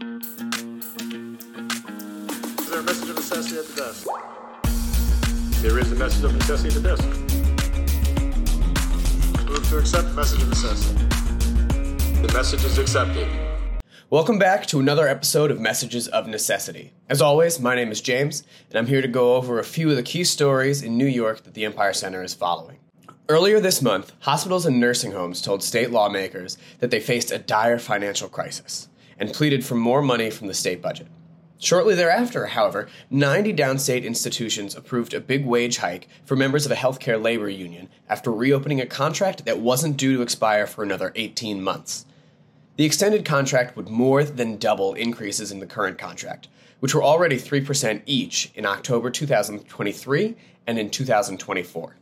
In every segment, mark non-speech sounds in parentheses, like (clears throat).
Is there a message of necessity at the desk? There is a message of necessity at the desk. Move to accept the message of necessity. The message is accepted. Welcome back to another episode of Messages of Necessity. As always, my name is James, and I'm here to go over a few of the key stories in New York that the Empire Center is following. Earlier this month, hospitals and nursing homes told state lawmakers that they faced a dire financial crisis and pleaded for more money from the state budget. Shortly thereafter, however, 90 downstate institutions approved a big wage hike for members of a healthcare labor union after reopening a contract that wasn't due to expire for another 18 months. The extended contract would more than double increases in the current contract, which were already 3% each in October 2023 and in 2024.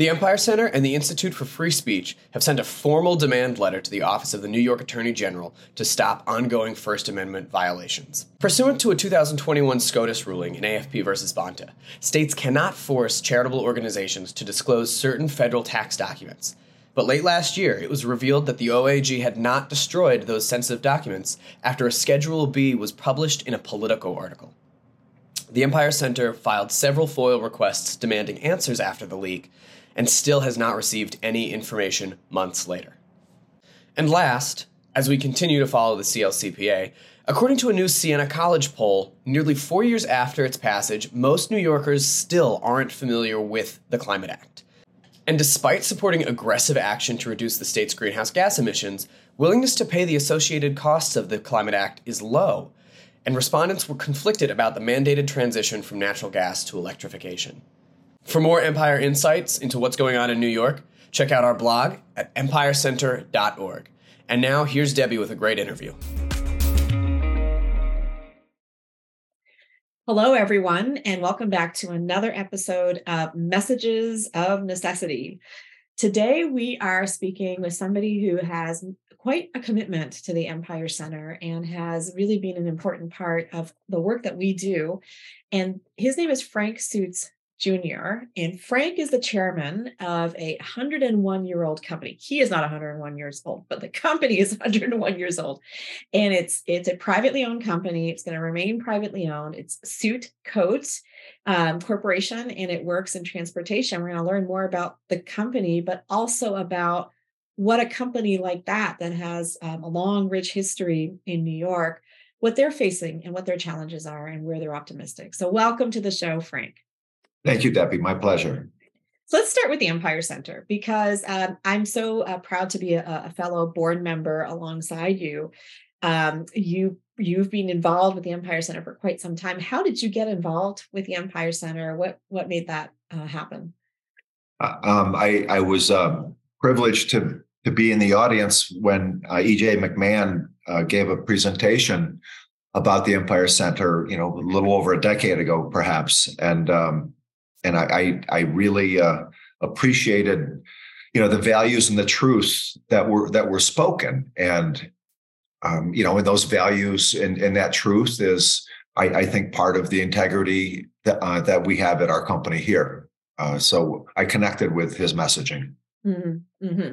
The Empire Center and the Institute for Free Speech have sent a formal demand letter to the Office of the New York Attorney General to stop ongoing First Amendment violations. Pursuant to a 2021 SCOTUS ruling in AFP v. Bonta, states cannot force charitable organizations to disclose certain federal tax documents. But late last year, it was revealed that the OAG had not destroyed those sensitive documents after a Schedule B was published in a Politico article. The Empire Center filed several FOIL requests demanding answers after the leak, and still has not received any information months later. And last, as we continue to follow the CLCPA, according to a new Siena College poll, nearly four years after its passage, most New Yorkers still aren't familiar with the Climate Act. And despite supporting aggressive action to reduce the state's greenhouse gas emissions, willingness to pay the associated costs of the Climate Act is low, and respondents were conflicted about the mandated transition from natural gas to electrification. For more Empire insights into what's going on in New York, check out our blog at empirecenter.org. And now here's Debbie with a great interview. Hello, everyone, and welcome back to another episode of Messages of Necessity. Today, we are speaking with somebody who has quite a commitment to the Empire Center and has really been an important part of the work that we do. And his name is Frank Suits Jr. And Frank is the chairman of a 101 year old company. He is not 101 years old, but the company is (laughs) 101 years old. And it's it's a privately owned company. It's going to remain privately owned. It's Suit Coats um, Corporation, and it works in transportation. We're going to learn more about the company, but also about what a company like that that has um, a long, rich history in New York, what they're facing and what their challenges are, and where they're optimistic. So, welcome to the show, Frank. Thank you, Debbie. My pleasure. So let's start with the Empire Center because um, I'm so uh, proud to be a, a, fellow board member alongside you. Um, you you've been involved with the Empire Center for quite some time. How did you get involved with the Empire Center? What what made that uh, happen? Uh, um, I I was um, privileged to to be in the audience when uh, E.J. McMahon uh, gave a presentation about the Empire Center. You know, a little over a decade ago, perhaps, and um, and I I, I really uh, appreciated you know the values and the truths that were that were spoken and um, you know and those values and, and that truth is I, I think part of the integrity that, uh, that we have at our company here uh, so I connected with his messaging. Mm-hmm. Mm-hmm.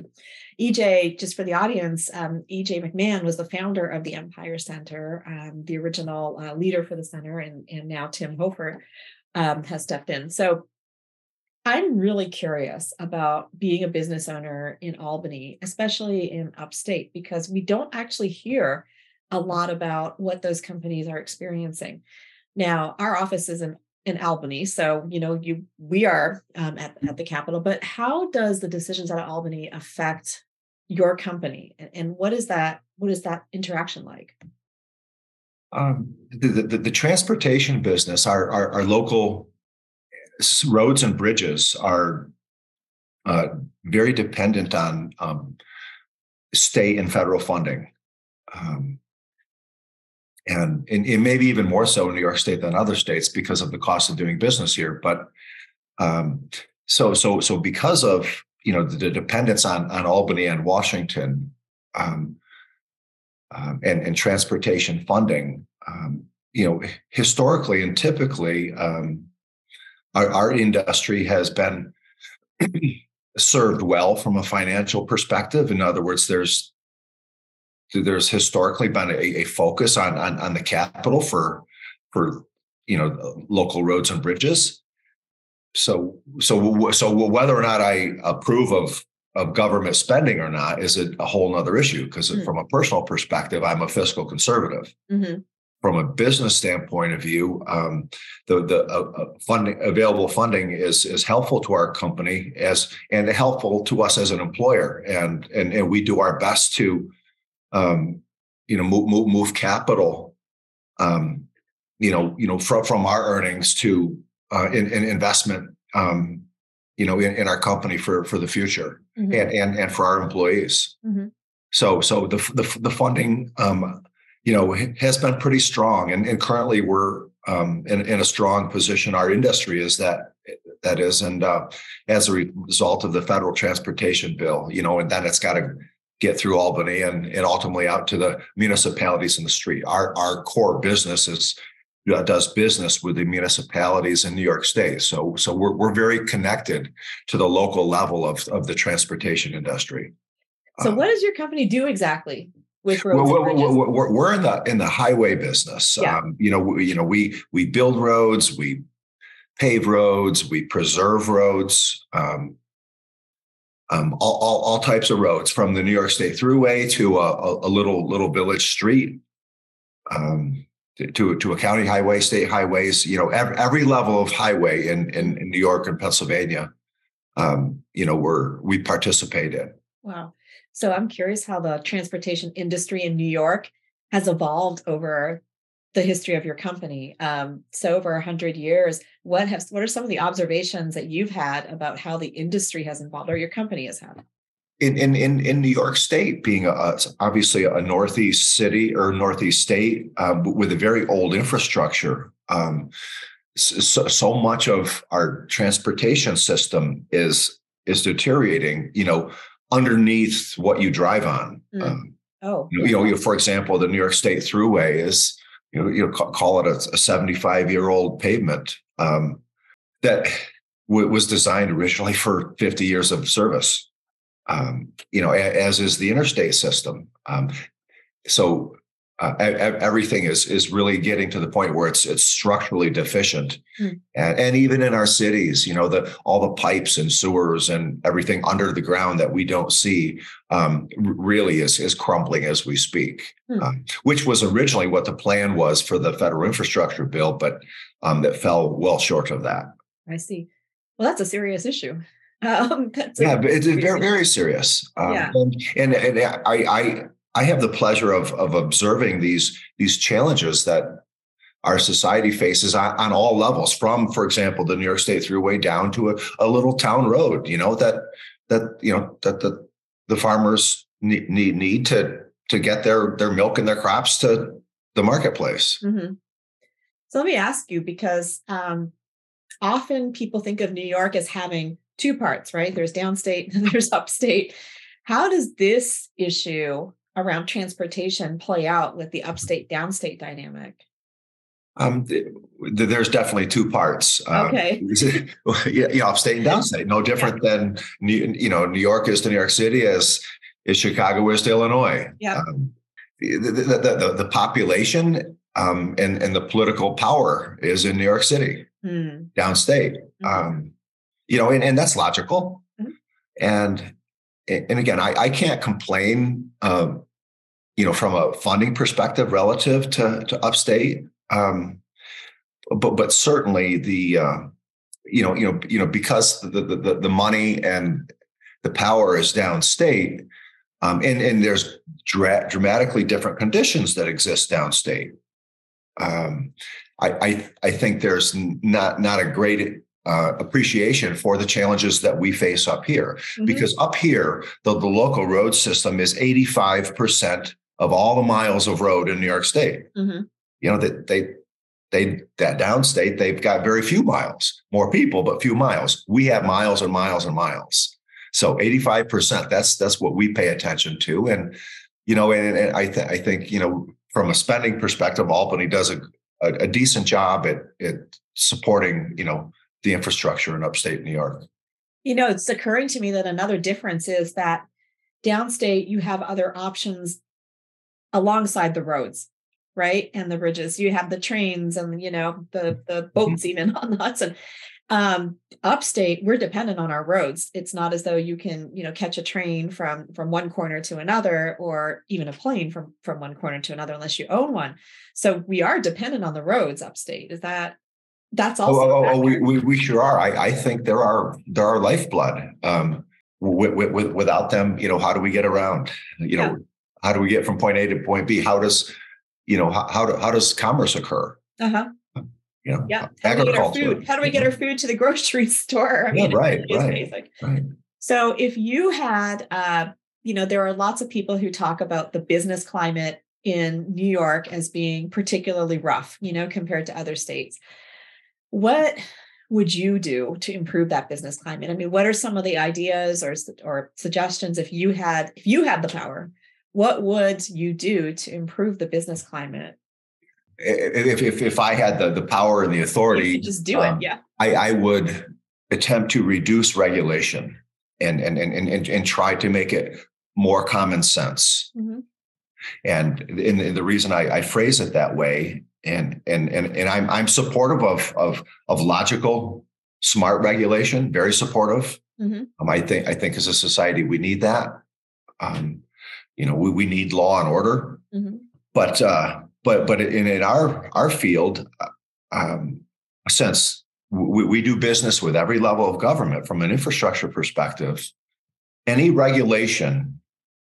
EJ, just for the audience, um, EJ McMahon was the founder of the Empire Center, um, the original uh, leader for the center, and, and now Tim Hoefer um, has stepped in. So I'm really curious about being a business owner in Albany, especially in upstate, because we don't actually hear a lot about what those companies are experiencing. Now, our office is in, in Albany, so you know you we are um, at, at the capital. But how does the decisions out of Albany affect your company, and, and what is that? What is that interaction like? Um, the, the, the, transportation business, our, our, our, local roads and bridges are uh, very dependent on um, state and federal funding. Um, and, and, maybe even more so in New York State than other states because of the cost of doing business here. But um, so so so because of you know the, the dependence on on Albany and Washington, um, um, and, and transportation funding, um, you know, historically and typically, um, our, our industry has been (clears throat) served well from a financial perspective. In other words, there's there's historically been a, a focus on, on on the capital for for you know local roads and bridges. So so so whether or not I approve of of government spending or not is a, a whole other issue because mm-hmm. from a personal perspective, I'm a fiscal conservative. Mm-hmm. From a business standpoint of view, um, the the uh, uh, funding available funding is is helpful to our company as and helpful to us as an employer, and and and we do our best to, um, you know, move move, move capital, um, you know, you know, from from our earnings to uh, in, in investment um, you know, in, in our company for for the future mm-hmm. and, and and for our employees. Mm-hmm. So so the the, the funding, um, you know, has been pretty strong, and, and currently we're um, in, in a strong position. Our industry is that that is, and uh, as a result of the federal transportation bill, you know, and then it's got to get through Albany and, and ultimately out to the municipalities in the street. Our our core business is uh, does business with the municipalities in New York State. So, so we're, we're very connected to the local level of, of the transportation industry. So, what does your company do exactly? With roads we're, we're, we're, we're, in the in the highway business. Yeah. Um, you know, we, you know, we we build roads, we pave roads, we preserve roads, um, um, all, all, all, types of roads, from the New York State Thruway to a, a little little village street. Um, to, to a county highway, state highways, you know, every, every level of highway in, in, in New York and Pennsylvania, um, you know, we're, we participate in. Wow. So I'm curious how the transportation industry in New York has evolved over the history of your company. Um, so over a hundred years, what have what are some of the observations that you've had about how the industry has evolved or your company has had? in in in, in New York State, being a, obviously a northeast city or northeast state um, with a very old infrastructure, um, so, so much of our transportation system is is deteriorating. You know, underneath what you drive on. Mm. Um, oh, you know, you know, for example, the New York State Thruway is you know you know call it a, a seventy five year old pavement um, that w- was designed originally for fifty years of service um, you know, as is the interstate system. Um, so uh, everything is is really getting to the point where it's it's structurally deficient, mm. and, and even in our cities, you know, the all the pipes and sewers and everything under the ground that we don't see um, really is is crumbling as we speak. Mm. Um, which was originally what the plan was for the federal infrastructure bill, but um, that fell well short of that. I see. Well, that's a serious issue. (laughs) Um, yeah, but it's very very serious. Um, yeah. and, and I I I have the pleasure of of observing these these challenges that our society faces on, on, all levels, from, for example, the New York State Thruway down to a, a little town road. You know that that you know that the the farmers need need, to to get their their milk and their crops to the marketplace. Mm-hmm. So let me ask you, because um, often people think of New York as having two parts, right? There's downstate (laughs) and there's upstate. How does this issue around transportation play out with the upstate downstate dynamic? Um, there's definitely two parts. Um, okay. (laughs) Yeah, upstate and downstate, no different yeah. than you know New York is to New York City as is Chicago is to Illinois. Yeah. Um, the, the, the, the, population um, and and the political power is in New York City, mm. downstate. Mm-hmm. Um, you know, and, and that's logical. Mm-hmm. And and again, I, I can't complain, um, you know, from a funding perspective relative to to upstate. Um, but but certainly the uh, you know you know you know because the the the money and the power is downstate, um, and and there's dra- dramatically different conditions that exist downstate. Um, I, I I think there's not not a great uh, appreciation for the challenges that we face up here. Mm-hmm. Because up here, the, the local road system is 85% of all the miles of road in New York State. Mm-hmm. You know, that they, they, that downstate, they've got very few miles, more people, but few miles. We have miles and miles and miles. So 85%, that's, that's what we pay attention to. And, you know, and, and I, th- I think, you know, from a spending perspective, Albany does a, a, a decent job at, at supporting, you know, the infrastructure in upstate New York. You know, it's occurring to me that another difference is that downstate you have other options alongside the roads, right? And the bridges. You have the trains and you know the the boats even (laughs) on the Hudson. Um, upstate, we're dependent on our roads. It's not as though you can, you know, catch a train from from one corner to another, or even a plane from from one corner to another, unless you own one. So we are dependent on the roads upstate. Is that that's also oh, oh, oh we, we, we sure are. I, I think there are there are lifeblood. Um, with, with, without them, you know, how do we get around? You know, yeah. How do we get from point A to point B? How does, you know, how how, do, how does commerce occur? Uh-huh. You know, yeah. How do we get our food? How do we get our food to the grocery (laughs) store? I mean, yeah, right, right, right. So if you had, uh, you know, there are lots of people who talk about the business climate in New York as being particularly rough, you know, compared to other states. What would you do to improve that business climate? I mean, what are some of the ideas or or suggestions if you had if you had the power? What would you do to improve the business climate? If if, if I had the the power and the authority, just do um, it. Yeah, I, I would attempt to reduce regulation and and and and, and try to make it more common sense. Mm-hmm. And, and, the reason I, I phrase it that way and and and and I'm I'm supportive of of of logical, smart regulation. Very supportive. Mm-hmm. Um, I think I think as a society we need that. Um, you know, we we need law and order. Mm-hmm. But uh, but but in in our our field, uh, um, since we, we do business with every level of government from an infrastructure perspective, any regulation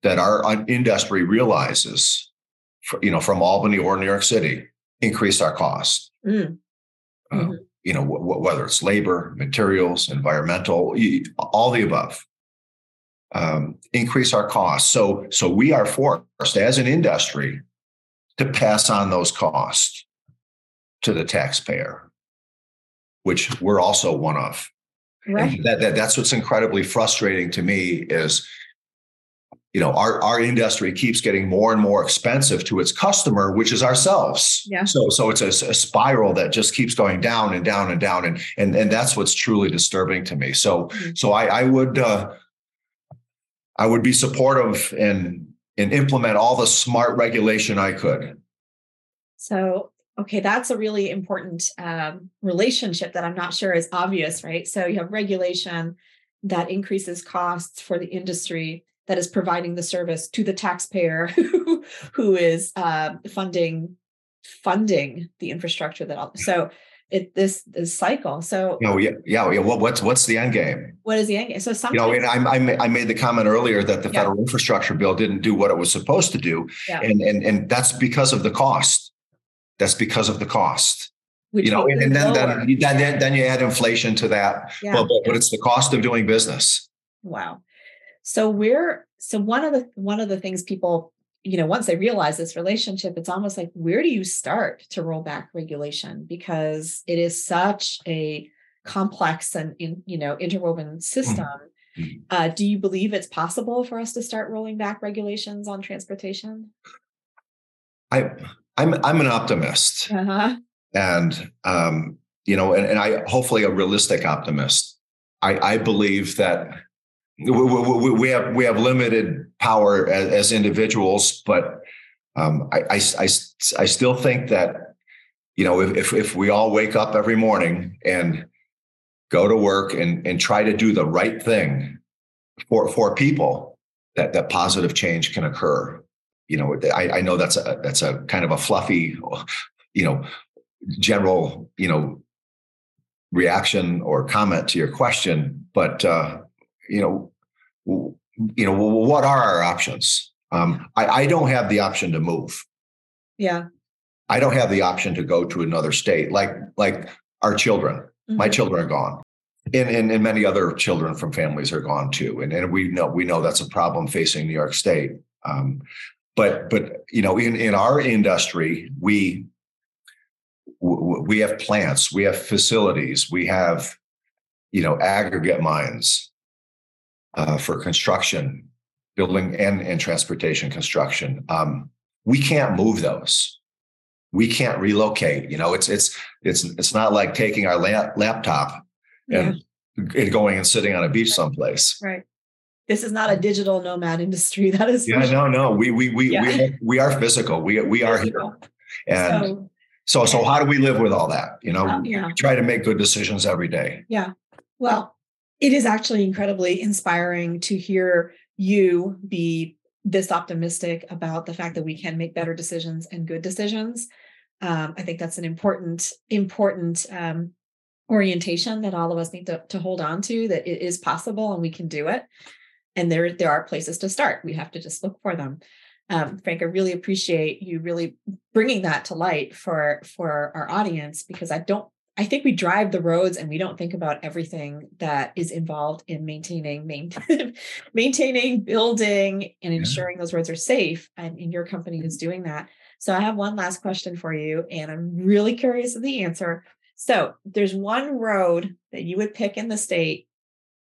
that our uh, industry realizes, you know, from Albany or New York City, increase our costs. Mm. Uh, mm-hmm. You know, w- w- whether it's labor, materials, environmental, all the above, um, increase our costs. So, so we are forced as an industry to pass on those costs to the taxpayer, which we're also one of. Right. That, that, that's what's incredibly frustrating to me is you know our, our industry keeps getting more and more expensive to its customer which is ourselves yeah. so so it's a, a, spiral that just keeps going down and down and down and and, and that's what's truly disturbing to me so mm-hmm. so i i would uh i would be supportive and and implement all the smart regulation i could. So okay that's a really important um, relationship that i'm not sure is obvious right? So you have regulation that increases costs for the industry that is providing the service to the taxpayer (laughs) who, is uh, funding funding the infrastructure that all so it this this cycle. So you know, yeah yeah, yeah. What, what's what's the end game? What is the end game? So some you know I, I, I made the comment earlier that the yeah. federal infrastructure bill didn't do what it was supposed to do. Yeah. and and and that's because of the cost. That's because of the cost. Which you know and, and then, then, then then you add inflation to that. Yeah. but, but it's the cost of doing business. Wow. So we're so one of the one of the things people, you know, once they realize this relationship, it's almost like where do you start to roll back regulation because it is such a complex and in, you know interwoven system. Mm-hmm. Uh, do you believe it's possible for us to start rolling back regulations on transportation? I I'm I'm an optimist, uh-huh. and um, you know, and, and I hopefully a realistic optimist. I, I believe that we, we, have we have limited power as, as individuals, but um, I, I, I, I still think that you know if if we all wake up every morning and go to work and and try to do the right thing for for people, that that positive change can occur. You know, I, I know that's a that's a kind of a fluffy, you know, general you know reaction or comment to your question, but uh, you know, you know, what are our options? Um, I, I don't have the option to move. Yeah. I don't have the option to go to another state like like our children. Mm-hmm. My children are gone. And, and, and many other children from families are gone too. And, and we know we know that's a problem facing New York State. Um, but but you know, in, in our industry, we we have plants, we have facilities, we have you know aggregate mines uh, for construction, building and, and transportation construction. Um, we can't move those. We can't relocate. You know, it's it's it's it's not like taking our lap, laptop and, yeah. and going and sitting on a beach someplace. Right. this is not a digital nomad industry. (laughs) That is yeah, no, no. We we we yeah. we, we are physical. We we are here. And so, so, so how do we live with all that? You know, uh, yeah. try to make good decisions every day. Yeah. Well, it is actually incredibly inspiring to hear you be this optimistic about the fact that we can make better decisions and good decisions. Um, I think that's an important, important um, orientation that all of us need to, to hold on to that it is possible and we can do it. And there, there are places to start. We have to just look for them. Um, Frank, I really appreciate you really bringing that to light for for our audience because I don't I think we drive the roads and we don't think about everything that is involved in maintaining, maintain, (laughs) maintaining, building, and ensuring those roads are safe. And, and your company is doing that. So I have one last question for you, and I'm really curious of the answer. So there's one road that you would pick in the state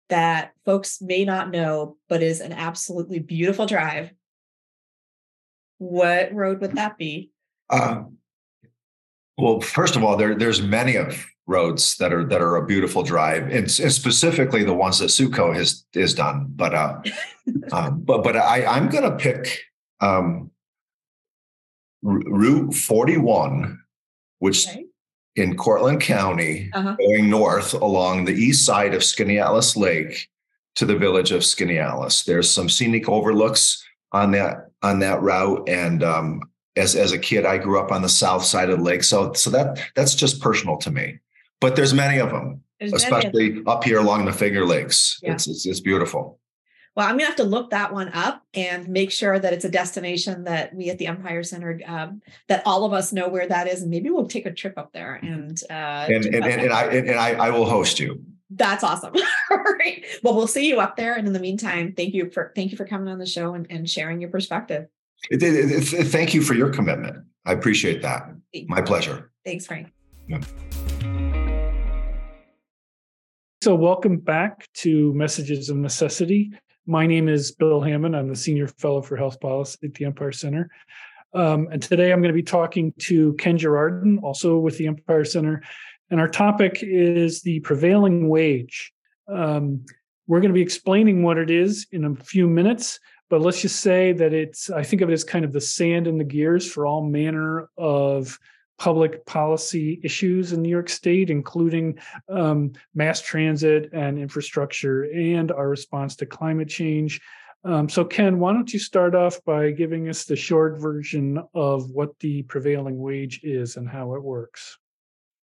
that folks may not know, but is an absolutely beautiful drive. What road would that be? Um, well, first of all, there there's many of roads that are that are a beautiful drive, and, and specifically the ones that Suit-Kote has is done. But uh, (laughs) um, but but I I'm gonna pick um, Route 41, which okay. in Cortland County, uh-huh. going north along the east side of Skaneateles Lake to the village of Skaneateles. There's some scenic overlooks on that on that route, and um, as as a kid i grew up on the south side of the lake. So so that that's just personal to me. But there's many of them there's especially of them. up here along the finger lakes. Yeah. it's, it's, it's beautiful. Well i'm gonna have to look that one up and make sure that it's a destination that we at the empire center um, that all of us know where that is and maybe we'll take a trip up there and uh and and, and, and, i and, I, I will host you. That's awesome. (laughs) All right. Well we'll see you up there and in the meantime thank you for thank you for coming on the show and, and sharing your perspective thank you for your commitment. I appreciate that. My pleasure. Thanks, Frank. Yeah. So, welcome back to Messages of Necessity. My name is Bill Hammond. I'm the Senior Fellow for Health Policy at the Empire Center. Um, and today I'm going to be talking to Ken Girardin, also with the Empire Center. And our topic is the prevailing wage. Um, we're going to be explaining what it is in a few minutes, but let's just say that it's i think of it as kind of the sand in the gears for all manner of public policy issues in new york state including um, mass transit and infrastructure and our response to climate change. Um, so ken why don't you start off by giving us the short version of what the prevailing wage is and how it works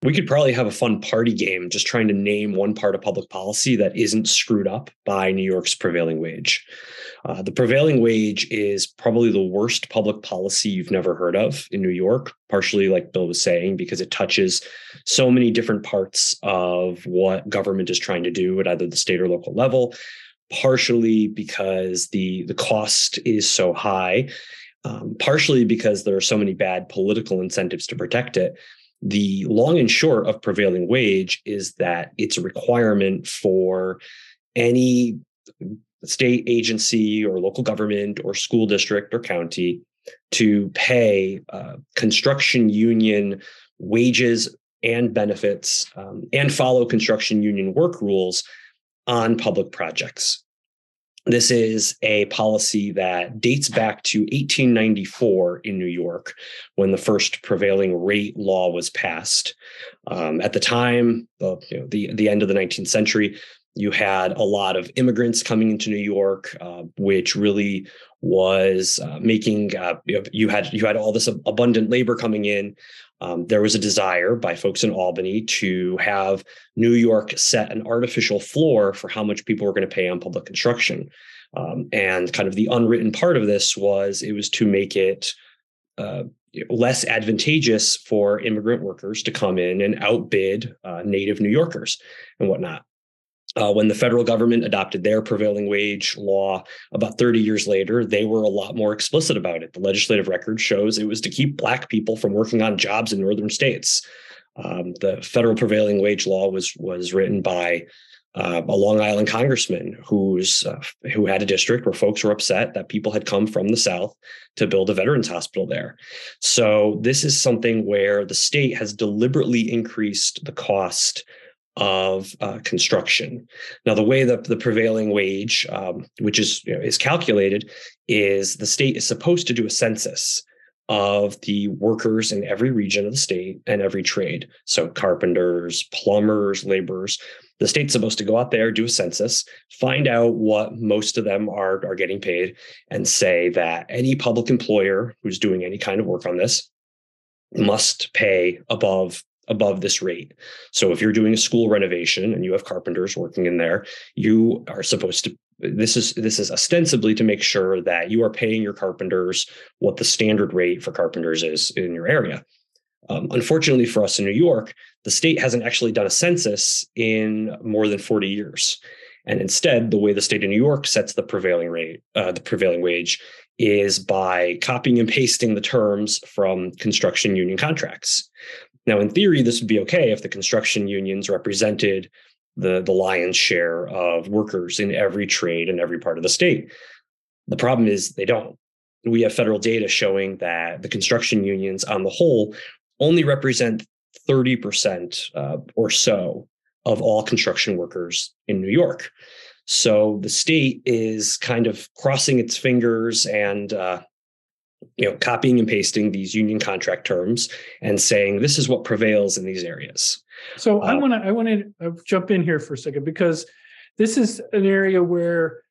we could probably have a fun party game just trying to name one part of public policy that isn't screwed up by New York's prevailing wage. Uh, the prevailing wage is probably the worst public policy you've never heard of in New York, partially, like Bill was saying, because it touches so many different parts of what government is trying to do at either the state or local level, partially because the, the cost is so high, um, partially because there are so many bad political incentives to protect it the long and short of prevailing wage is that it's a requirement for any state agency or local government or school district or county to pay uh, construction union wages and benefits um, and follow construction union work rules on public projects. This is a policy that dates back to 1894 in New York when the first prevailing rate law was passed. Um, at the time, the, you know, the, the end of the 19th century, you had a lot of immigrants coming into New York, uh, which really was uh, making uh, you had you had all this abundant labor coming in. Um, there was a desire by folks in Albany to have New York set an artificial floor for how much people were going to pay on public construction. Um, and kind of the unwritten part of this was it was to make it uh, less advantageous for immigrant workers to come in and outbid uh, native New Yorkers and whatnot. Uh, when the federal government adopted their prevailing wage law about 30 years later, they were a lot more explicit about it. The legislative record shows it was to keep Black people from working on jobs in northern states. Um, the federal prevailing wage law was was written by uh, a Long Island congressman who's uh, who had a district where folks were upset that people had come from the South to build a veterans hospital there. So this is something where the state has deliberately increased the cost of uh, construction. Now, the way that the prevailing wage, um, which is you know, is calculated, is the state is supposed to do a census of the workers in every region of the state and every trade. So, carpenters, plumbers, laborers. The state's supposed to go out there, do a census, find out what most of them are, are getting paid, and say that any public employer who's doing any kind of work on this must pay above above this rate. So if you're doing a school renovation and you have carpenters working in there, you are supposed to this is this is ostensibly to make sure that you are paying your carpenters what the standard rate for carpenters is in your area. Um, unfortunately for us in New York, the state hasn't actually done a census in more than 40 years. And instead, the way the state of New York sets the prevailing rate, uh, the prevailing wage, is by copying and pasting the terms from construction union contracts. Now, in theory, this would be okay if the construction unions represented the, the lion's share of workers in every trade in every part of the state. The problem is they don't. We have federal data showing that the construction unions on the whole only represent 30% uh, or so of all construction workers in New York. So the state is kind of crossing its fingers and uh, you know copying and pasting these union contract terms and saying this is what prevails in these areas. So uh, i want to i want to uh, jump in here for a second because this is an area where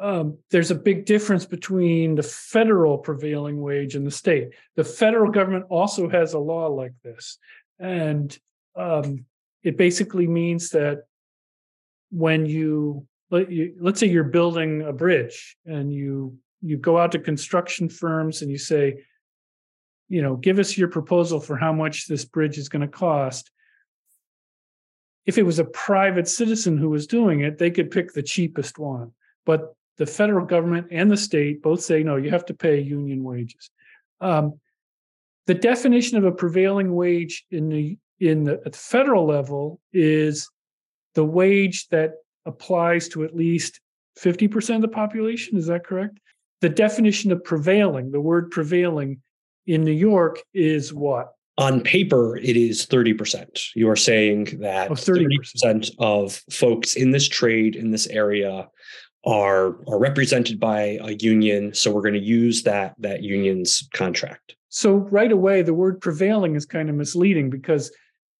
um, there's a big difference between the federal prevailing wage and the state. The federal government also has a law like this. And um, it basically means that when you let you let's say you're building a bridge and you you go out to construction firms and you say, you know, give us your proposal for how much this bridge is going to cost. If it was a private citizen who was doing it, they could pick the cheapest one. But the federal government and the state both say, no, you have to pay union wages. Um, the definition of a prevailing wage in the in the, at the federal level is the wage that applies to at least 50% of the population. Is that correct? The definition of prevailing, the word prevailing in New York is what? On paper, it is 30%. You are saying that oh, 30%. 30% of folks in this trade, in this area, are, are represented by a union. So we're going to use that, that union's contract. So right away, the word prevailing is kind of misleading because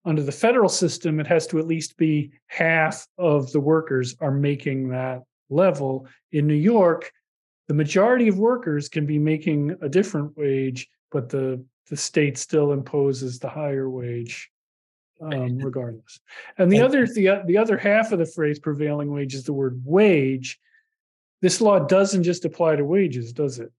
under the federal system, it has to at least be half of the workers are making that level. In New York, the majority of workers can be making a different wage, but the the state still imposes the higher wage um, regardless. And the other the the other half of the phrase prevailing wage is the word wage. This law doesn't just apply to wages, does it?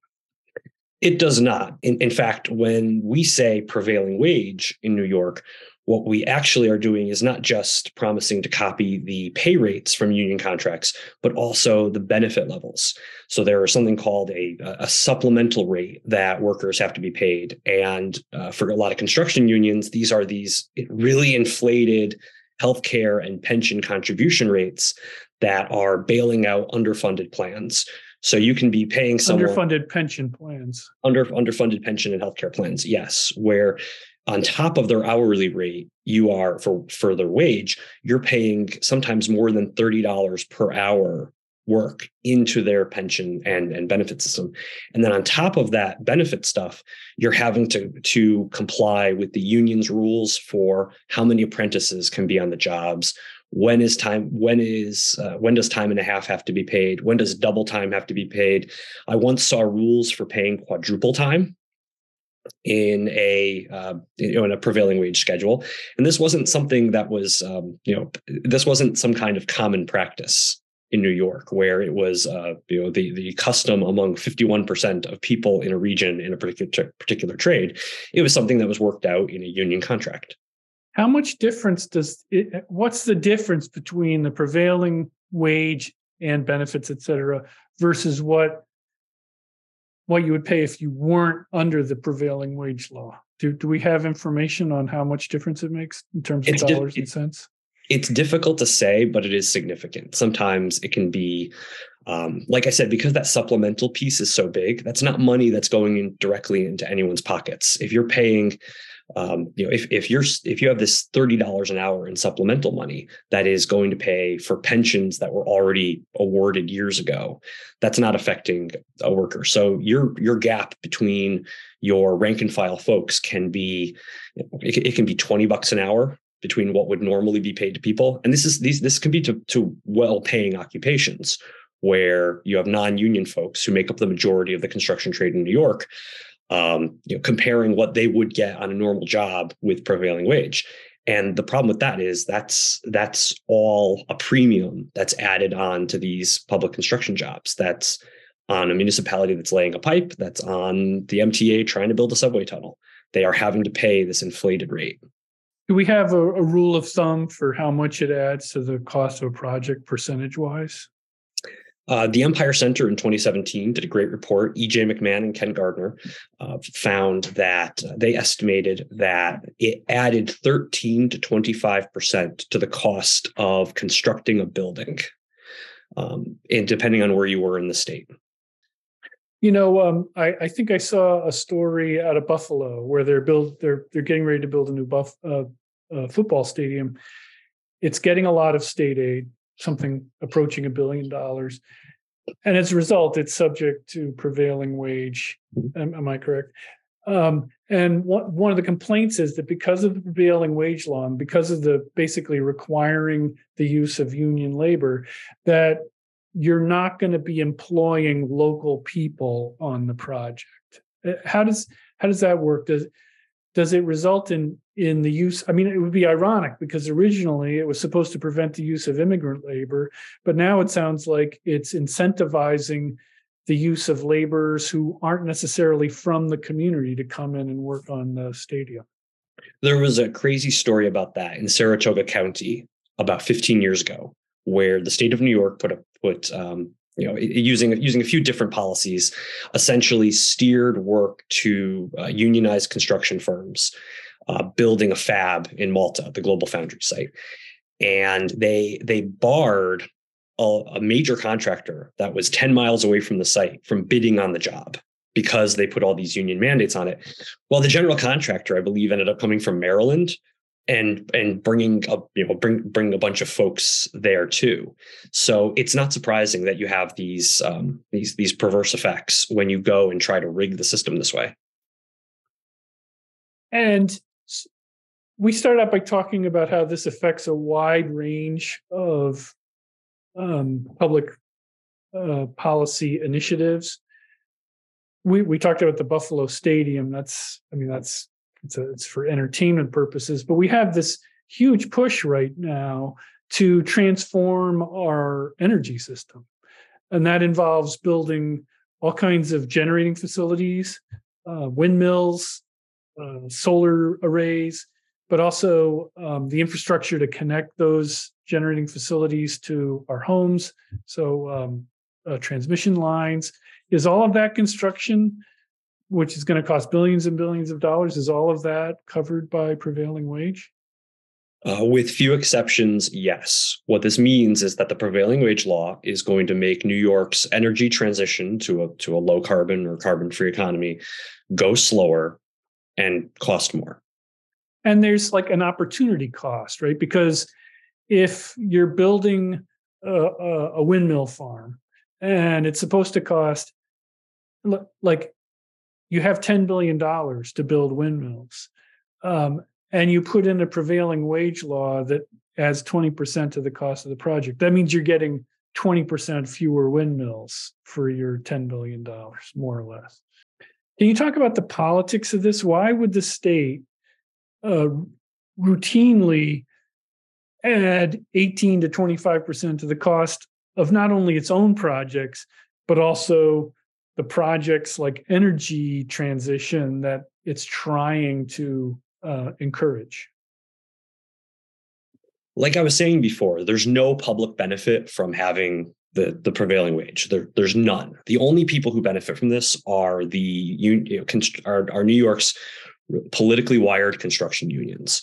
It does not. In, in fact, when we say prevailing wage in New York, what we actually are doing is not just promising to copy the pay rates from union contracts, but also the benefit levels. So there is something called a, a supplemental rate that workers have to be paid. And uh, for a lot of construction unions, these are these really inflated healthcare and pension contribution rates that are bailing out underfunded plans. So you can be paying someone underfunded pension plans. Under underfunded pension and healthcare plans, yes, where on top of their hourly rate, you are for for their wage, you're paying sometimes more than $30 per hour work into their pension and, and benefit system. And then on top of that benefit stuff, you're having to, to comply with the union's rules for how many apprentices can be on the jobs. When is time? When is uh, when does time and a half have to be paid? When does double time have to be paid? I once saw rules for paying quadruple time, in a uh, you know in a prevailing wage schedule. And this wasn't something that was um, you know this wasn't some kind of common practice in New York where it was uh, you know the the custom among 51% of people in a region in a particular particular trade it was something that was worked out in a union contract. How much difference does it, what's the difference between the prevailing wage and benefits et cetera versus what what you would pay if you weren't under the prevailing wage law. Do, do we have information on how much difference it makes in terms of it's dollars di- and cents? It's difficult to say, but it is significant. Sometimes it can be, um, like I said, because that supplemental piece is so big, that's not money that's going in directly into anyone's pockets. If you're paying um, you know, if, if you're if you have this thirty dollars an hour in supplemental money that is going to pay for pensions that were already awarded years ago, that's not affecting a worker. So your your gap between your rank and file folks can be it, it can be twenty bucks an hour between what would normally be paid to people, and this is these this can be to, to well paying occupations where you have non-union folks who make up the majority of the construction trade in New York um, you know, comparing what they would get on a normal job with prevailing wage. And the problem with that is that's that's all a premium that's added on to these public construction jobs. That's on a municipality that's laying a pipe, that's on the MTA trying to build a subway tunnel. They are having to pay this inflated rate. Do we have a, a rule of thumb for how much it adds to the cost of a project percentage wise? Uh, the Empire Center in 2017 did a great report. E.J. McMahon and Ken Girardin uh, found that uh, they estimated that it added 13 to 25% to the cost of constructing a building, um, and depending on where you were in the state. You know, um, I, I, think I saw a story out of Buffalo where they're build they're they're getting ready to build a new buff uh, uh, football stadium. It's getting a lot of state aid something approaching a billion dollars. And as a result, it's subject to prevailing wage. Am, am I correct? Um, and one, one of the complaints is that because of the prevailing wage law and because of the basically requiring the use of union labor, that you're not going to be employing local people on the project. Uh, how does how does that work? Does does it result in in the use i mean it would be ironic because originally it was supposed to prevent the use of immigrant labor but now it sounds like it's incentivizing the use of laborers who aren't necessarily from the community to come in and work on the stadium. There was a crazy story about that in saratoga county about 15 years ago where the state of new york put a put um, you know using using a few different policies essentially steered work to uh, unionized construction firms uh, building a fab in malta the global foundry site and they they barred a, a major contractor that was 10 miles away from the site from bidding on the job because they put all these union mandates on it well the general contractor i believe ended up coming from maryland and and bringing a you know bring bring a bunch of folks there too. So it's not surprising that you have these um, these these perverse effects when you go and try to rig the system this way. And we start out by talking about how this affects a wide range of um, public uh, policy initiatives. We we talked about the Buffalo Stadium. That's I mean that's it's a, it's for entertainment purposes but we have this huge push right now to transform our energy system and that involves building all kinds of generating facilities uh, windmills uh, solar arrays but also um, the infrastructure to connect those generating facilities to our homes so um, uh, transmission lines is all of that construction which is going to cost billions and billions of dollars. Is all of that covered by prevailing wage? Uh, with few exceptions, yes. What this means is that the prevailing wage law is going to make New York's energy transition to a to a low carbon or carbon free economy go slower and cost more. And there's like an opportunity cost, right? Because if you're building a, a windmill farm and it's supposed to cost like you have $10 billion to build windmills. Um, and you put in a prevailing wage law that adds 20% to the cost of the project. That means you're getting 20% fewer windmills for your $10 billion, more or less. Can you talk about the politics of this? Why would the state uh, routinely add 18 to 25% to the cost of not only its own projects, but also the projects like energy transition that it's trying to uh, encourage? Like I was saying before, there's no public benefit from having the, the prevailing wage. There, there's none. The only people who benefit from this are the you know, are, are New York's politically wired construction unions.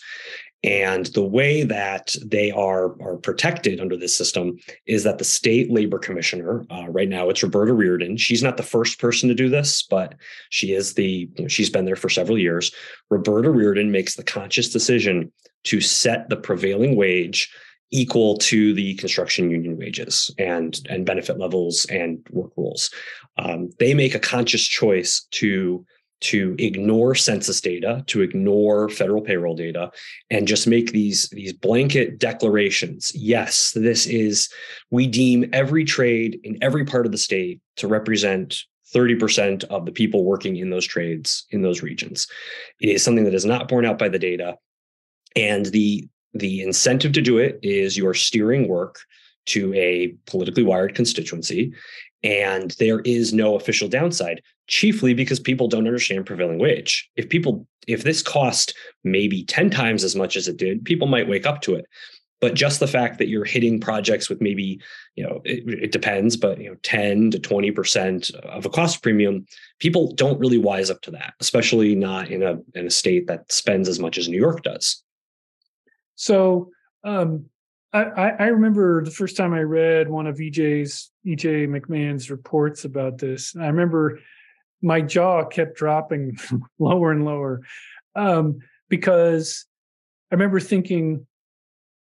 And the way that they are, are protected under this system is that the state labor commissioner, uh, right now it's Roberta Reardon. She's not the first person to do this, but she is the, you know, she's been there for several years. Roberta Reardon makes the conscious decision to set the prevailing wage equal to the construction union wages and and benefit levels and work rules. Um, they make a conscious choice to to ignore census data, to ignore federal payroll data, and just make these these blanket declarations. Yes, this is we deem every trade in every part of the state to represent 30% of the people working in those trades in those regions. It is something that is not borne out by the data. And the the incentive to do it is you're steering work to a politically wired constituency and there is no official downside chiefly because people don't understand prevailing wage. If people if this cost maybe 10 times as much as it did people might wake up to it. But just the fact that you're hitting projects with maybe you know it, it depends but you know 10 to 20 percent of a cost premium people don't really wise up to that especially not in a in a state that spends as much as new york does. So um, I, I remember the first time I read one of EJ's EJ McMahon's reports about this. I remember my jaw kept dropping (laughs) lower and lower um, because I remember thinking,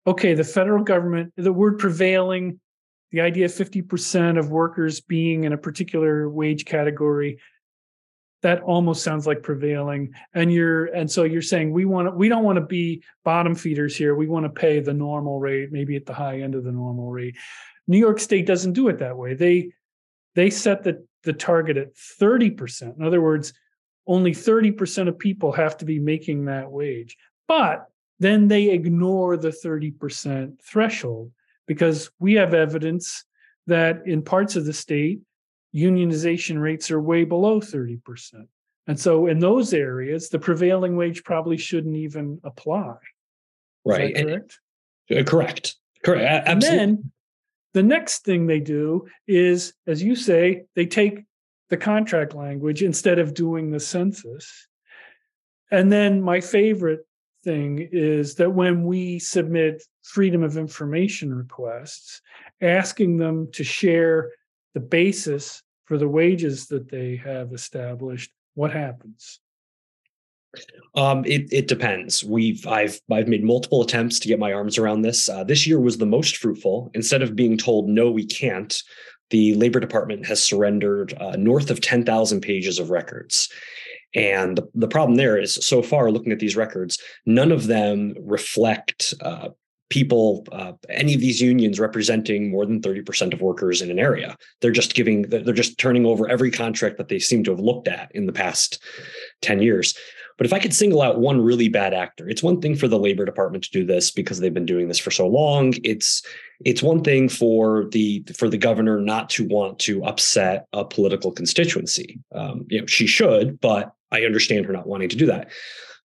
okay, the federal government, the word prevailing, the idea of 50% of workers being in a particular wage category that almost sounds like prevailing. And you're and so you're saying we want to we don't want to be bottom feeders here. We want to pay the normal rate maybe at the high end of the normal rate. New york state doesn't do it that way. They they set the the target at 30% in other words only 30% of people have to be making that wage. But then they ignore the 30% threshold because we have evidence that in parts of the state unionization rates are way below 30%. And so in those areas, the prevailing wage probably shouldn't even apply. Right. correct? And, uh, correct. Correct. Absolutely. And then the next thing they do is, as you say, they take the contract language instead of doing the census. And then my favorite thing is that when we submit freedom of information requests, asking them to share the basis for the wages that they have established, what happens? Um, it it depends. We've I've I've made multiple attempts to get my arms around this. Uh, this year was the most fruitful. Instead of being told no, we can't, the Labor Department has surrendered uh, north of ten thousand pages of records. And the, problem there is so far looking at these records, none of them reflect uh, people, uh, any of these unions representing more than 30% of workers in an area. They're just giving, they're just turning over every contract that they seem to have looked at in the past 10 years. But if I could single out one really bad actor, it's one thing for the labor department to do this because they've been doing this for so long. It's it's one thing for the for the governor not to want to upset a political constituency. Um, you know, she should, but I understand her not wanting to do that.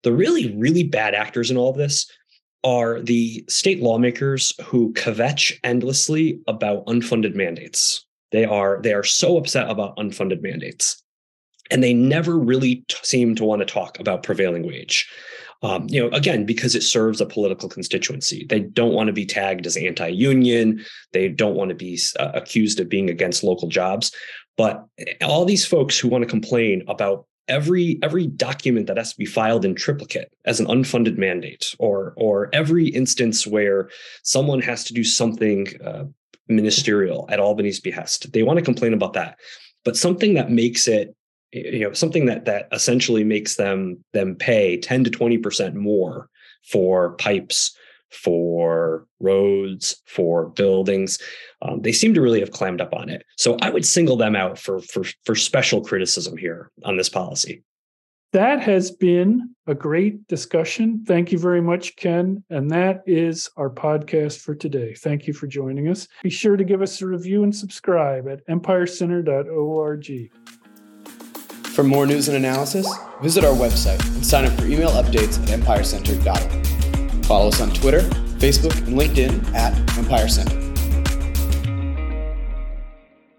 The really really bad actors in all of this are the state lawmakers who kvetch endlessly about unfunded mandates. They are they are so upset about unfunded mandates, and they never really t- seem to want to talk about prevailing wage. Um, you know, again, because it serves a political constituency. They don't want to be tagged as anti-union. They don't want to be uh, accused of being against local jobs. But all these folks who want to complain about every every document that has to be filed in triplicate as an unfunded mandate or or every instance where someone has to do something uh, ministerial at albany's behest. They want to complain about that. But something that makes it you know something that that essentially makes them them pay 10 to 20 percent more for pipes for roads, for buildings. Um, they seem to really have clammed up on it. So I would single them out for for for special criticism here on this policy. That has been a great discussion. Thank you very much, Ken. And that is our podcast for today. Thank you for joining us. Be sure to give us a review and subscribe at empirecenter.org. For more news and analysis, visit our website and sign up for email updates at empirecenter.org. Follow us on Twitter, Facebook, and LinkedIn at Empire Center.